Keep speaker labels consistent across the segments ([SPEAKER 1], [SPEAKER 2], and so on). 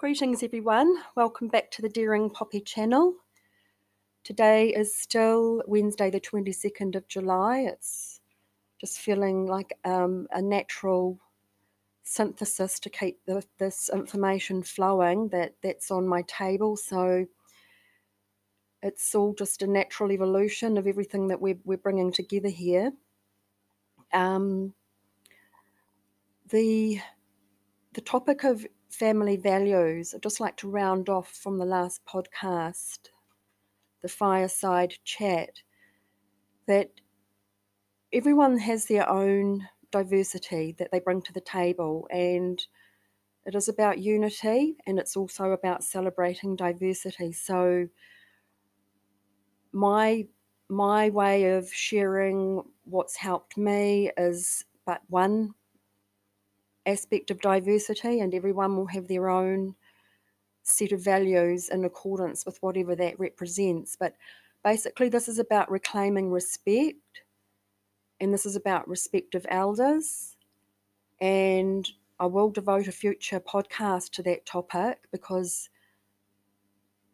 [SPEAKER 1] Greetings everyone, welcome back to the Daring Poppy channel. Today is still Wednesday the 22nd of July. It's just feeling like um, a natural synthesis to keep the, this information flowing that, that's on my table. So it's all just a natural evolution of everything that we're, we're bringing together here. Um, the the topic of family values, I'd just like to round off from the last podcast, the fireside chat, that everyone has their own diversity that they bring to the table, and it is about unity and it's also about celebrating diversity. So, my my way of sharing what's helped me is but one aspect of diversity, and everyone will have their own set of values in accordance with whatever that represents. But basically, this is about reclaiming respect, and this is about respect of elders. And I will devote a future podcast to that topic because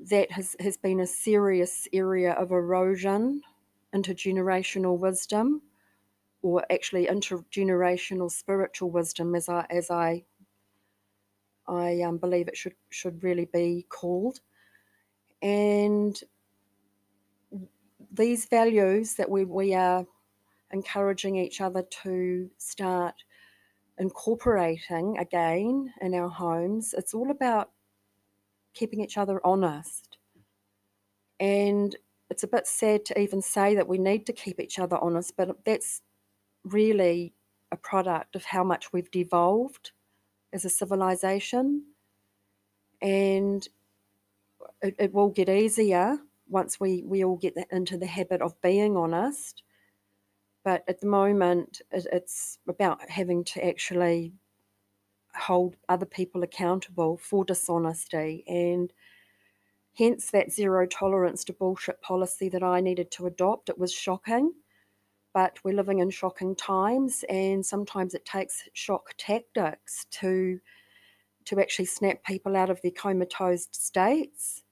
[SPEAKER 1] that has, has been a serious area of erosion intergenerational wisdom or actually intergenerational spiritual wisdom, as I as I I um, believe it should should really be called, and these values that we we are encouraging each other to start incorporating again in our homes. It's all about keeping each other honest. And it's a bit sad to even say that we need to keep each other honest, but that's really a product of how much we've devolved as a civilization. And it, it will get easier once we, we all get into the habit of being honest. But at the moment, it, it's about having to actually hold other people accountable for dishonesty and hence that zero tolerance to bullshit policy that I needed to adopt. It was shocking but we're living in shocking times and sometimes it takes shock tactics to to actually snap people out of their comatose states.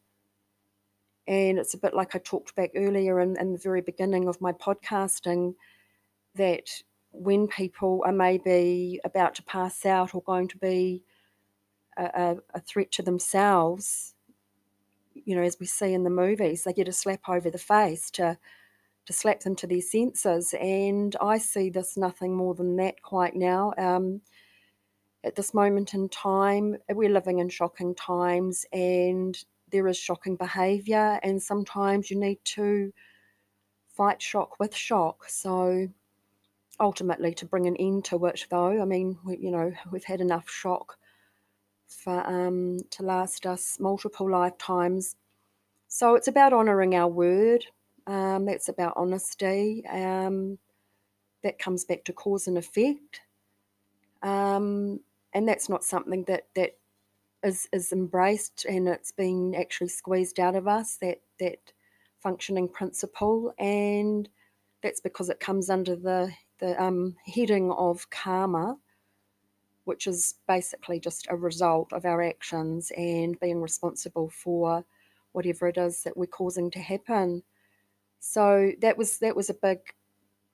[SPEAKER 1] And it's a bit like i talked back earlier in, in the very beginning of my podcasting that when people are maybe about to pass out or going to be a, a, threat to themselves you know as we see in the movies they get a slap over the face to to slap them to their senses. And I see this nothing more than that quite now. Um, at this moment in time, we're living in shocking times and there is shocking behaviour, and sometimes you need to fight shock with shock. So, ultimately, to bring an end to it, though, I mean, we, you know, we've had enough shock for um, to last us multiple lifetimes. So, it's about honouring our word um, that's about honesty. Um, that comes back to cause and effect. Um, and that's not something that, that is, is embraced and it's been actually squeezed out of us, that, that functioning principle. And that's because it comes under the, the um, heading of karma, which is basically just a result of our actions and being responsible for whatever it is that we're causing to happen. So that was that was a big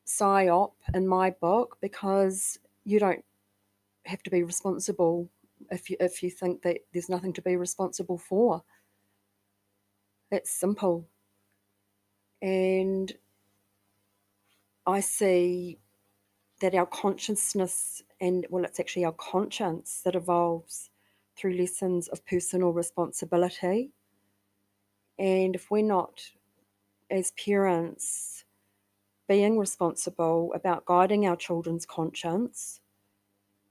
[SPEAKER 1] psyop in my book because you don't have to be responsible if you if you think that there's nothing to be responsible for. It's simple. And I see that our consciousness and well it's actually our conscience that evolves through lessons of personal responsibility. And if we're not as parents being responsible about guiding our children's conscience.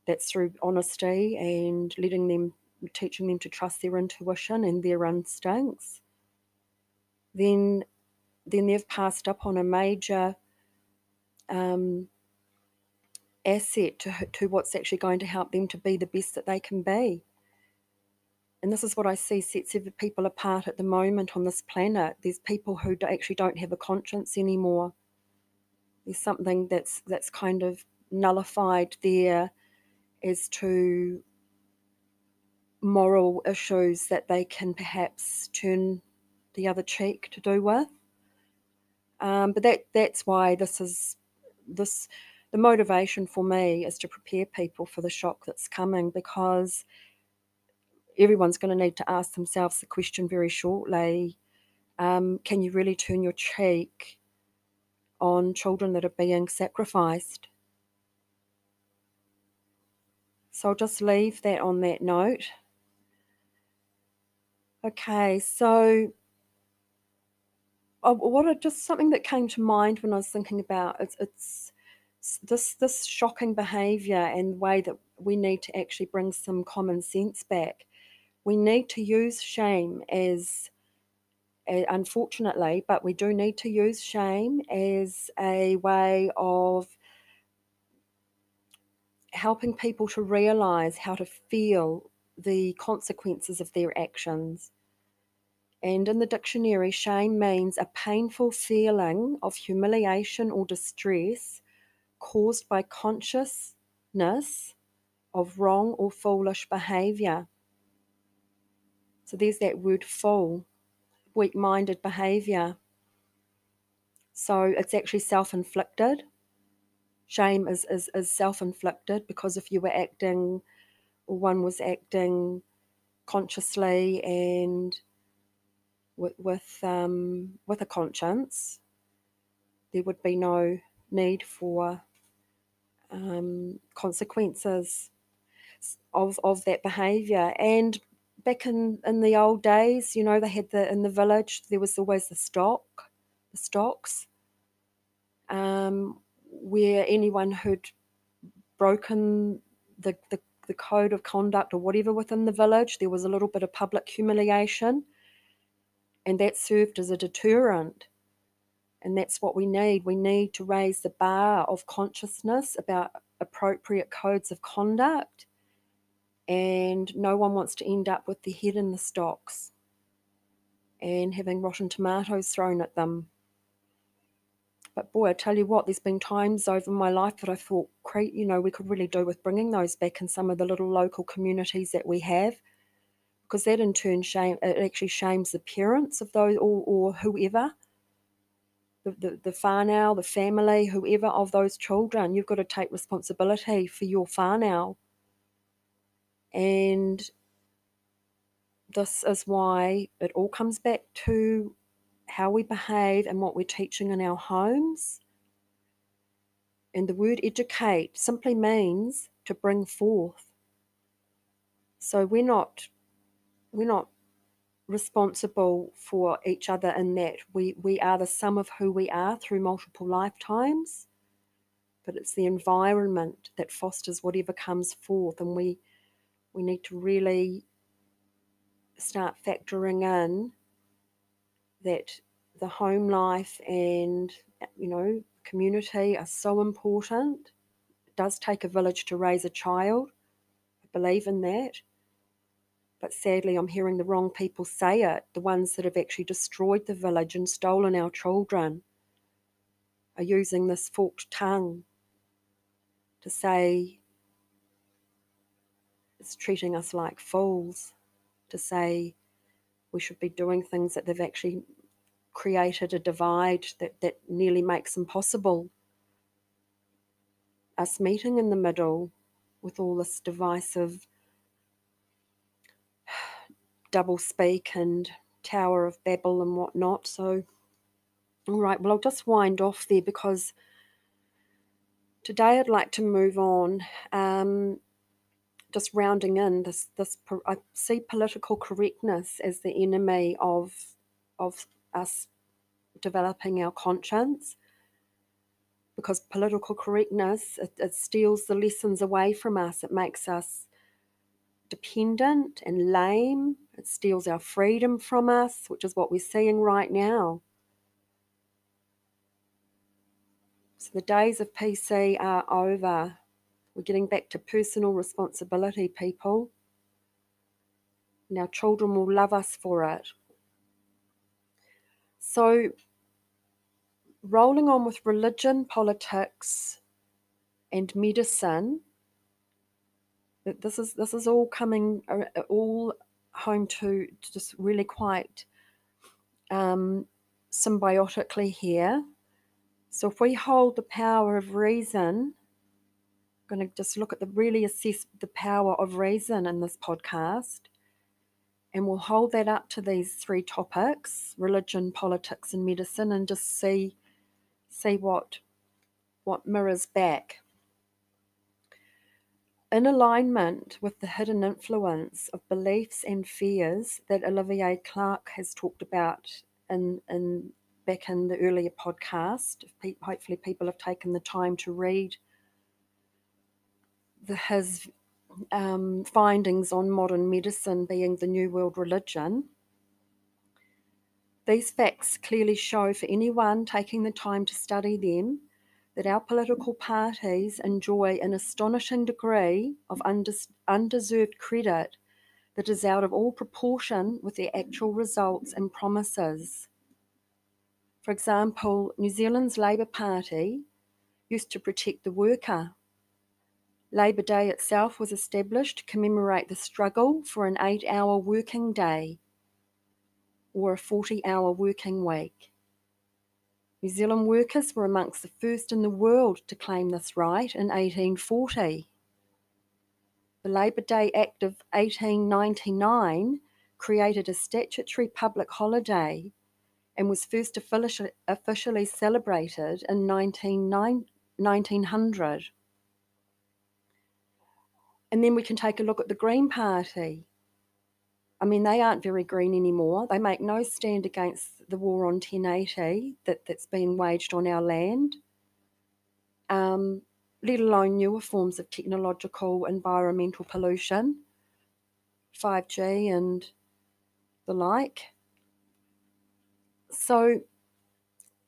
[SPEAKER 1] That's through honesty and letting them, teaching them to trust their intuition and their instincts. Then, then they've passed up on a major um, asset to, to what's actually going to help them to be the best that they can be and this is what I see sets people apart at the moment on this planet. There's people who actually don't have a conscience anymore. There's something that's that's kind of nullified there as to moral issues that they can perhaps turn the other cheek to do with. Um, but that that's why this is this the motivation for me is to prepare people for the shock that's coming because everyone's going to need to ask themselves the question very shortly um, can you really turn your cheek on children that are being sacrificed? So I'll just leave that on that note. Okay, so oh, what just something that came to mind when I was thinking about it's, it's this this shocking behaviour and the way that we need to actually bring some common sense back. We need to use shame as unfortunately, but we do need to use shame as a way of helping people to realize how to feel the consequences of their actions. And in the dictionary, shame means a painful feeling of humiliation or distress caused by consciousness of wrong or foolish behavior. So there's that word fool weak minded behavior. So it's actually self inflicted. Shame is, is, is self inflicted because if you were acting, or one was acting consciously and with, with, um, with a conscience, there would be no need for um, consequences of, of that behavior. And back in, in the old days, you know, they had the in the village there was always the stock, the stocks, um, where anyone who'd broken the, the the code of conduct or whatever within the village, there was a little bit of public humiliation, and that served as a deterrent. And that's what we need. We need to raise the bar of consciousness about appropriate codes of conduct and no one wants to end up with their head in the stocks and having rotten tomatoes thrown at them. But boy, I tell you what, there's been times over my life that I thought, great, you know, we could really do with bringing those back in some of the little local communities that we have, because that in turn shame it actually shames the parents of those or, or whoever, the, the the whānau, the family, whoever of those children. You've got to take responsibility for your whānau and this is why it all comes back to how we behave and what we're teaching in our homes. And the word educate simply means to bring forth. So we're not we're not responsible for each other in that we, we are the sum of who we are through multiple lifetimes, but it's the environment that fosters whatever comes forth and we we need to really start factoring in that the home life and you know community are so important. It does take a village to raise a child. I believe in that. But sadly i'm hearing the wrong people say it the ones that have actually destroyed the village and stolen our children are using this forked tongue to say it's treating us like fools to say we should be doing things that they've actually created a divide that, that nearly makes impossible. Us meeting in the middle with all this divisive double speak and Tower of Babel and whatnot. So, all right, well, I'll just wind off there because today I'd like to move on. Um, just rounding in this this I see political correctness as the enemy of of us developing our conscience. Because political correctness it, it steals the lessons away from us. It makes us dependent and lame. It steals our freedom from us which is what we're seeing right now. So the days of pc are over we're getting back to personal responsibility, people. And our children will love us for it. So, rolling on with religion, politics, and medicine, This is this is all coming all home to just really quite um, symbiotically here. So if we hold the power of reason, going to just look at the really assess the power of reason in this podcast. And we'll hold that up to these three topics, religion, politics, and medicine, and just see see what what mirrors back. In alignment with the hidden influence of beliefs and fears that Olivier Clerc has talked about in, in back in the earlier podcast. Hopefully, people have taken the time to read the, his um, findings on modern medicine being the New World religion. These facts clearly show for anyone taking the time to study them that our political parties enjoy an astonishing degree of undeserved credit that is out of all proportion with their actual results and promises. For example, New Zealand's Labour Party used to protect the worker. Labour Day itself was established to commemorate the struggle for an eight hour working day or a 40 hour working week. New Zealand workers were amongst the first in the world to claim this right in 1840. The Labour Day Act of 1899 created a statutory public holiday and was first officially celebrated in 1900. And then we can take a look at the Green Party. I mean, they aren't very green anymore. They make no stand against the war on 1080 that, that's been waged on our land, um, let alone newer forms of technological environmental pollution, 5G and the like. So,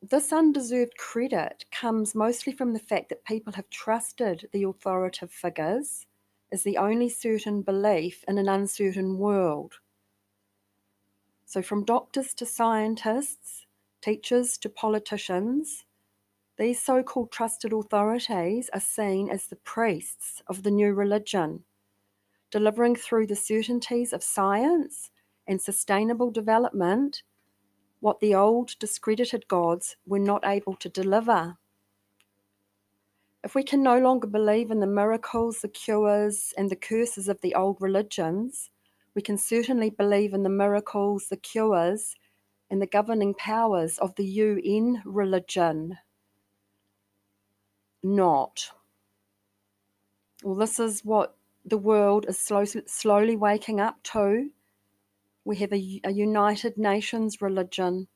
[SPEAKER 1] this undeserved credit comes mostly from the fact that people have trusted the authoritative figures as the only certain belief in an uncertain world. So, from doctors to scientists, teachers to politicians, these so called trusted authorities are seen as the priests of the new religion, delivering through the certainties of science and sustainable development what the old discredited gods were not able to deliver. If we can no longer believe in the miracles, the cures, and the curses of the old religions, we can certainly believe in the miracles, the cures, and the governing powers of the UN religion. Not. Well, this is what the world is slow, slowly waking up to we have a, a United Nations religion.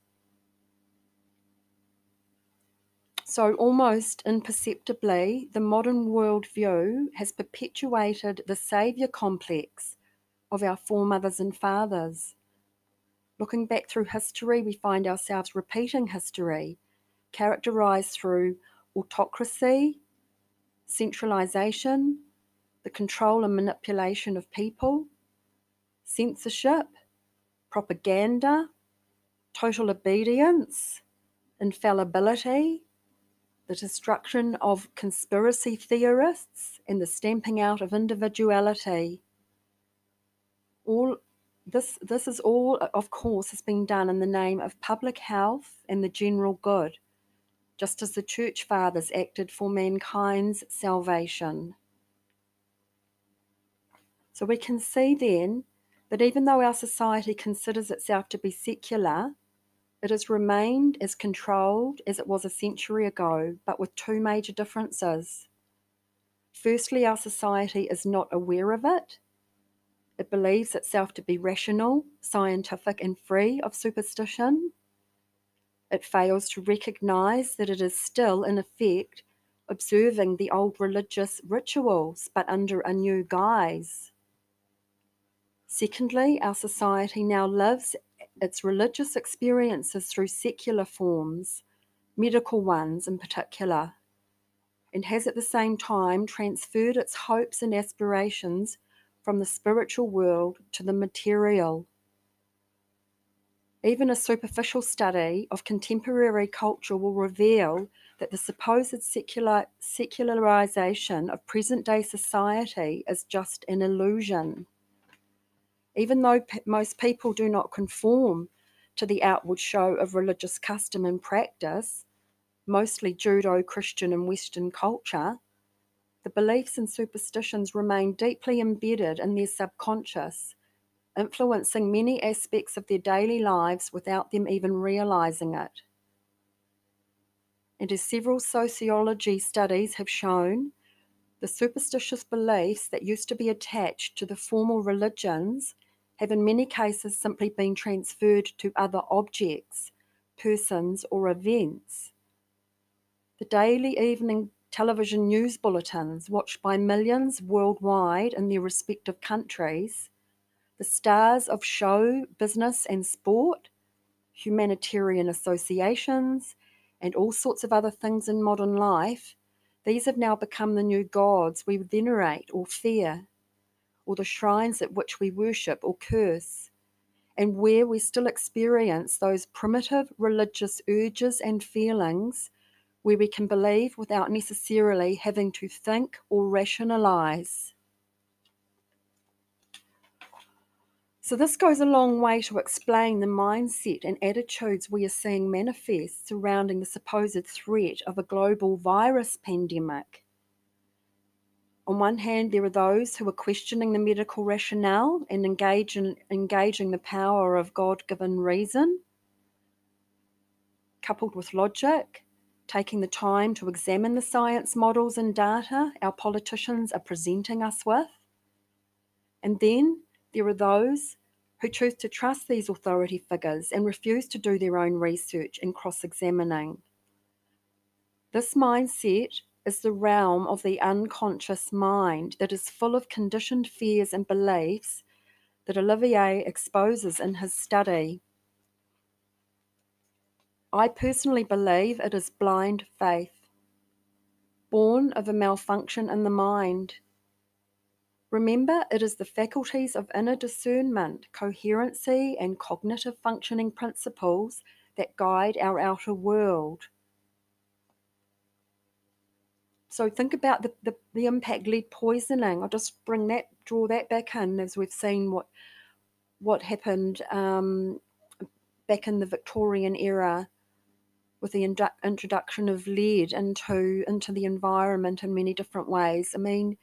[SPEAKER 1] So, almost imperceptibly, the modern worldview has perpetuated the saviour complex of our foremothers and fathers. Looking back through history, we find ourselves repeating history, characterised through autocracy, centralisation, the control and manipulation of people, censorship, propaganda, total obedience, infallibility, the destruction of conspiracy theorists, and the stamping out of individuality. All this, this is all, of course, has been done in the name of public health and the general good, just as the church fathers acted for mankind's salvation. So we can see then that even though our society considers itself to be secular, it has remained as controlled as it was a century ago, but with two major differences. Firstly, our society is not aware of it. It believes itself to be rational, scientific, and free of superstition. It fails to recognize that it is still, in effect, observing the old religious rituals, but under a new guise. Secondly, our society now lives its religious experiences through secular forms, medical ones in particular, and has at the same time transferred its hopes and aspirations from the spiritual world to the material. Even a superficial study of contemporary culture will reveal that the supposed secular, secularization of present day society is just an illusion. Even though p- most people do not conform to the outward show of religious custom and practice, mostly Judeo Christian and Western culture, the beliefs and superstitions remain deeply embedded in their subconscious, influencing many aspects of their daily lives without them even realizing it. And as several sociology studies have shown, the superstitious beliefs that used to be attached to the formal religions have in many cases simply been transferred to other objects, persons, or events. The daily evening television news bulletins watched by millions worldwide in their respective countries, the stars of show, business, and sport, humanitarian associations, and all sorts of other things in modern life, these have now become the new gods we venerate or fear, or the shrines at which we worship or curse, and where we still experience those primitive religious urges and feelings where we can believe without necessarily having to think or rationalize. So, this goes a long way to explain the mindset and attitudes we are seeing manifest surrounding the supposed threat of a global virus pandemic. On one hand, there are those who are questioning the medical rationale and engage in, engaging the power of God given reason, coupled with logic, taking the time to examine the science models and data our politicians are presenting us with. And then there are those who choose to trust these authority figures and refuse to do their own research and cross examining. This mindset is the realm of the unconscious mind that is full of conditioned fears and beliefs that Olivier exposes in his study. I personally believe it is blind faith, born of a malfunction in the mind. Remember, it is the faculties of inner discernment, coherency, and cognitive functioning principles that guide our outer world. So think about the, the, the impact lead poisoning. I'll just bring that, draw that back in as we've seen what what happened um, back in the Victorian era with the indu- introduction of lead into into the environment in many different ways. I mean,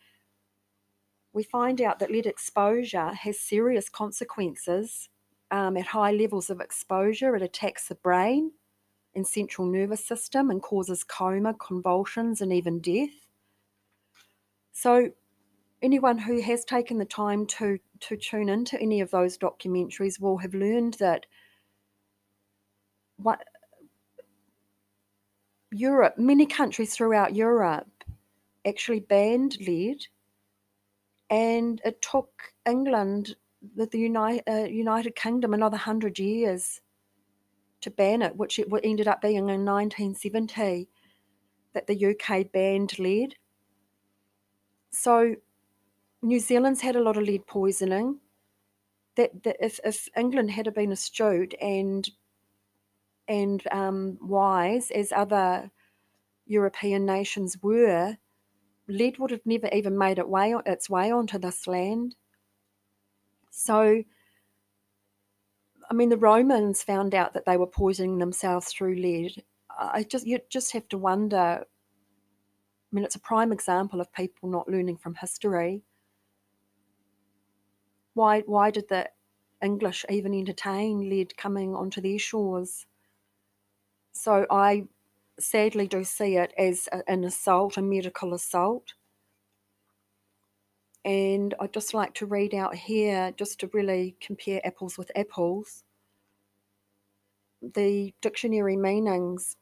[SPEAKER 1] we find out that lead exposure has serious consequences um, at high levels of exposure. It attacks the brain and central nervous system and causes coma, convulsions, and even death. So, anyone who has taken the time to to tune into any of those documentaries will have learned that what Europe, many countries throughout Europe actually banned lead, and it took England, the, United, uh, United Kingdom, another hundred years to ban it, which it ended up being in 1970 that the UK banned lead. So New Zealand's had a lot of lead poisoning. That, that if, if England had been astute and and um, wise as other European nations were, lead would have never even made it way, its way onto this land. So, I mean, the Romans found out that they were poisoning themselves through lead. I just you just have to wonder. I mean, it's a prime example of people not learning from history. Why why did the English even entertain lead coming onto their shores? So I sadly do see it as an assault, a medical assault. And I'd just like to read out here, just to really compare apples with apples, the dictionary meanings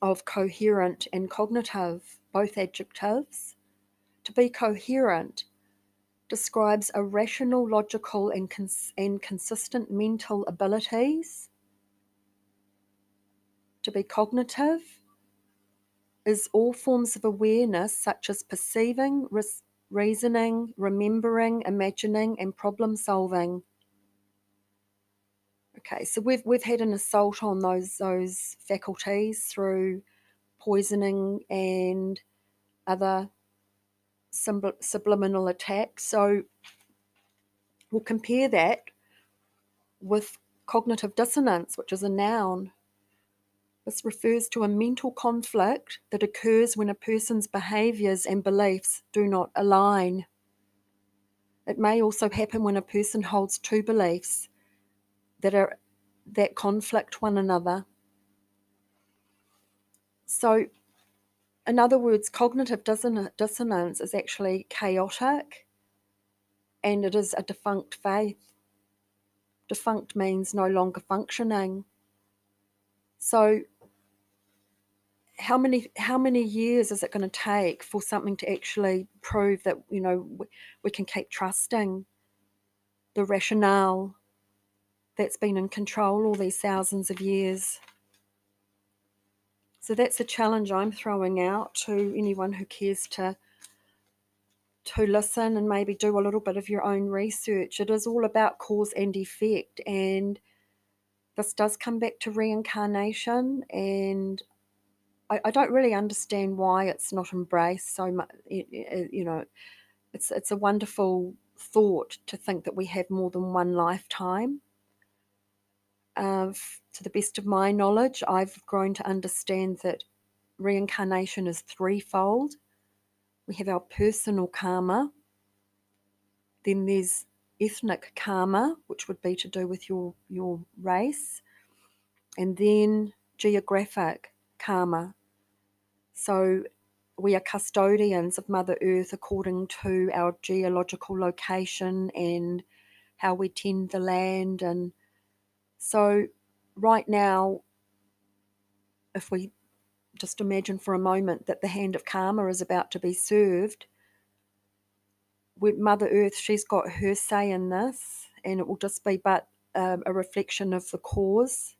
[SPEAKER 1] of coherent and cognitive, both adjectives. To be coherent describes a rational, logical, and, cons- and consistent mental abilities to be cognitive is all forms of awareness, such as perceiving, res- reasoning, remembering, imagining, and problem solving. Okay, so we've we've had an assault on those those faculties through poisoning and other subliminal attacks. So we'll compare that with cognitive dissonance, which is a noun. This refers to a mental conflict that occurs when a person's behaviours and beliefs do not align. It may also happen when a person holds two beliefs that are that conflict one another. So, in other words, cognitive dissonance is actually chaotic and it is a defunct faith. Defunct means no longer functioning. So, how many how many years is it going to take for something to actually prove that you know we, we can keep trusting the rationale that's been in control all these thousands of years? So that's a challenge i'm throwing out to anyone who cares to to listen and maybe do a little bit of your own research. It is all about cause and effect and this does come back to reincarnation and I, I don't really understand why it's not embraced so much. You know, it's it's a wonderful thought to think that we have more than one lifetime. Uh, to the best of my knowledge, I've grown to understand that reincarnation is threefold. We have our personal karma, then there's ethnic karma, which would be to do with your, your race, and then geographic karma. So we are custodians of Mother Earth according to our geological location and how we tend the land. And so, right now, if we just imagine for a moment that the hand of karma is about to be served, with Mother Earth, she's got her say in this, and it will just be but um, a reflection of the cause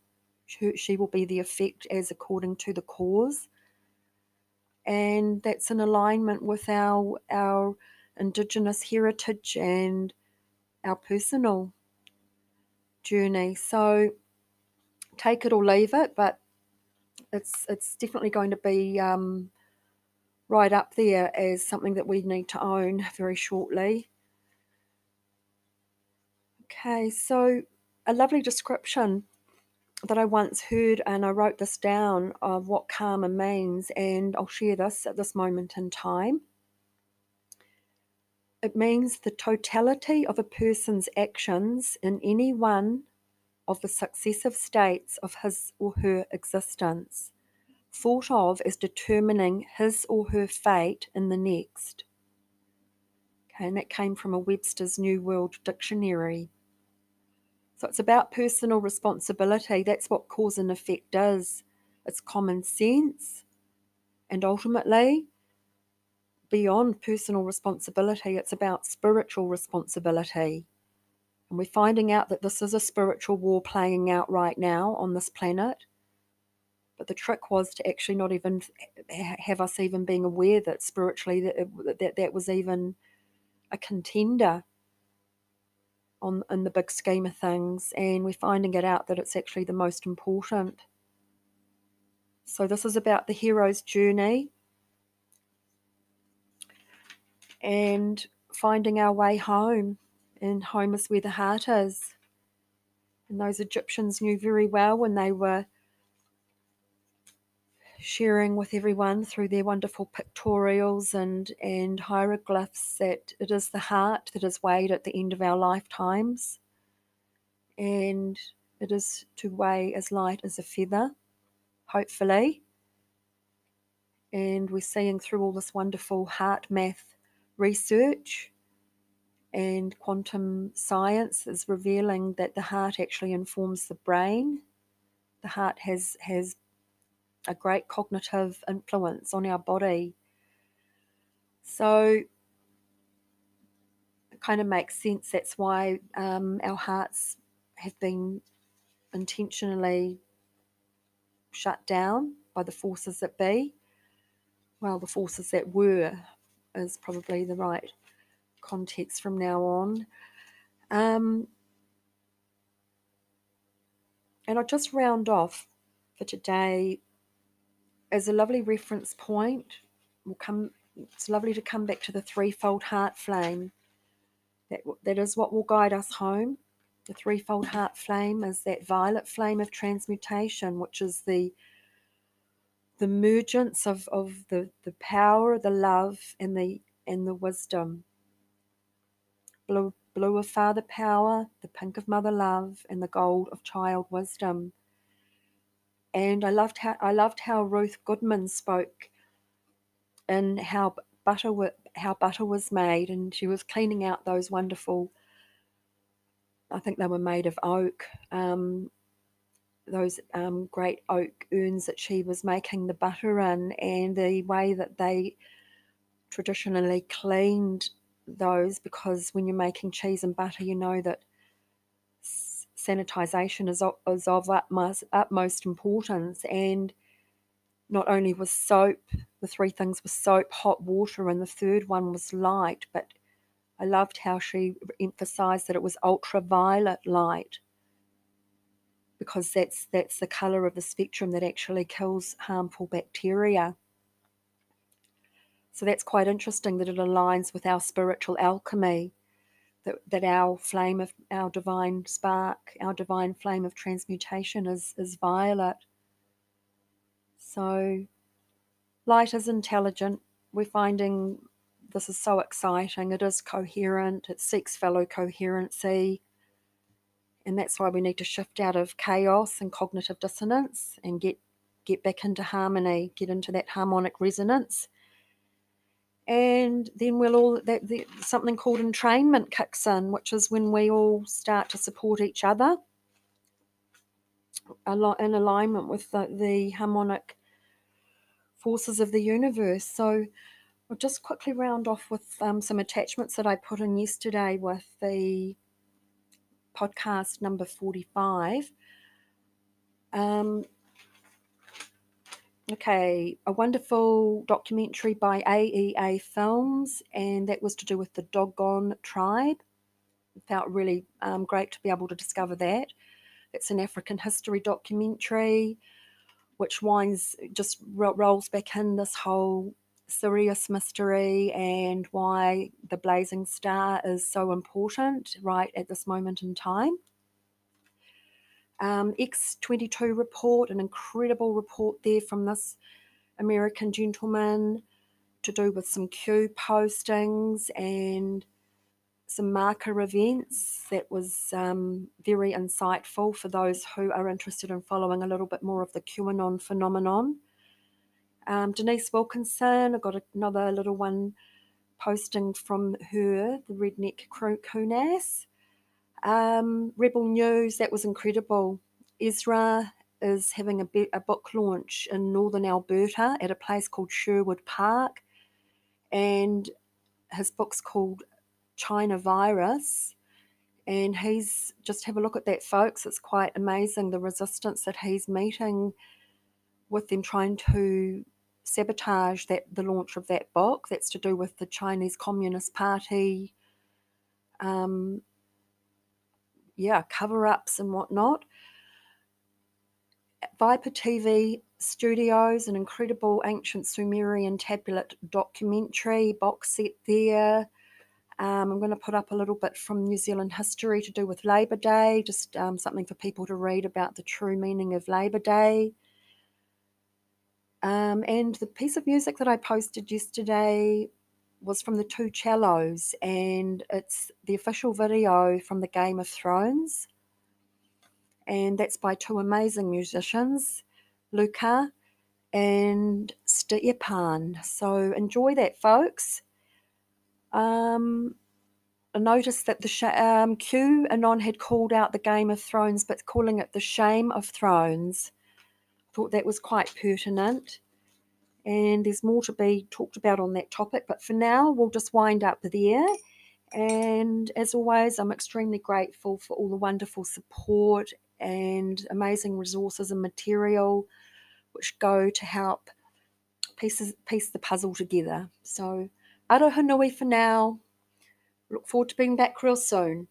[SPEAKER 1] she will be the effect as according to the cause. And that's in alignment with our our indigenous heritage and our personal journey. So take it or leave it, but it's it's definitely going to be um, right up there as something that we need to own very shortly. Okay, so a lovely description that I once heard, and I wrote this down of what karma means, and I'll share this at this moment in time. It means the totality of a person's actions in any one of the successive states of his or her existence, thought of as determining his or her fate in the next. Okay, and that came from a Webster's New World Dictionary. So it's about personal responsibility. That's what cause and effect does. It's common sense. And ultimately, beyond personal responsibility, it's about spiritual responsibility. And we're finding out that this is a spiritual war playing out right now on this planet. But the trick was to actually not even have us even being aware that spiritually that that, that was even a contender on in the big scheme of things, and we're finding it out that it's actually the most important. So this is about the hero's journey and finding our way home, and home is where the heart is. And those Egyptians knew very well when they were sharing with everyone through their wonderful pictorials and, and hieroglyphs that it is the heart that is weighed at the end of our lifetimes. And it is to weigh as light as a feather, hopefully. And we're seeing through all this wonderful HeartMath research and quantum science is revealing that the heart actually informs the brain. The heart has has a great cognitive influence on our body. So it kind of makes sense. That's why um, our hearts have been intentionally shut down by the forces that be. Well, the forces that were is probably the right context from now on. Um, and I'll just round off for today as a lovely reference point, we'll come. It's lovely to come back to the threefold heart flame. That that is what will guide us home. The threefold heart flame is that violet flame of transmutation, which is the the mergence of, of the, the power, the love, and the and the wisdom. Blue blue of father power, the pink of mother love, and the gold of child wisdom. And I loved how I loved how Ruth Goodman spoke and how butter how butter was made, and she was cleaning out those wonderful. I think they were made of oak. Um, those um, great oak urns that she was making the butter in, and the way that they traditionally cleaned those, because when you're making cheese and butter, you know that sanitization is, is of utmost, utmost importance. And not only was soap, the three things were soap, hot water, and the third one was light, but I loved how she emphasized that it was ultraviolet light because that's that's the color of the spectrum that actually kills harmful bacteria. So that's quite interesting that it aligns with our spiritual alchemy, that, that our flame of our divine spark, our divine flame of transmutation is, is violet. So light is intelligent. We're finding this is so exciting. It is coherent, it seeks fellow coherency. And that's why we need to shift out of chaos and cognitive dissonance and get get back into harmony, get into that harmonic resonance. And then we'll all that the, something called entrainment kicks in, which is when we all start to support each other in alignment with the, the harmonic forces of the universe. So I'll just quickly round off with um, some attachments that I put in yesterday with the podcast number 45. Um, okay, a wonderful documentary by AEA Films, and that was to do with the Dogon tribe. It felt really um, great to be able to discover that. It's an African history documentary, which winds just rolls back in this whole Sirius mystery and why the blazing star is so important right at this moment in time. Um, X22 report, an incredible report there from this American gentleman to do with some Q postings and some marker events that was um, very insightful for those who are interested in following a little bit more of the QAnon phenomenon. Um, Denise Wilkinson, I got another little one posting from her, the Redneck Kunas. Um, Rebel News, that was incredible. Ezra is having a, be- a book launch in northern Alberta at a place called Sherwood Park, and his book's called China Virus. And he's just have a look at that, folks. It's quite amazing the resistance that he's meeting with them trying to sabotage that the launch of that book. That's to do with the Chinese Communist Party, um, yeah, cover ups and whatnot. Viper TV Studios, an incredible ancient Sumerian tablet documentary box set there. Um, I'm going to put up a little bit from New Zealand history to do with Labour Day, just um, something for people to read about the true meaning of Labour Day. Um, and the piece of music that I posted yesterday was from the two cellos, and it's the official video from the Game of Thrones. And that's by two amazing musicians, Luka and Stjepan. So enjoy that, folks. Um, I noticed that the sh- um, Q Anon had called out the Game of Thrones, but calling it the Shame of Thrones thought that was quite pertinent. And there's more to be talked about on that topic, but for now, we'll just wind up there. And as always, I'm extremely grateful for all the wonderful support and amazing resources and material which go to help pieces piece the puzzle together. So, aroha nui for now. Look forward to being back real soon.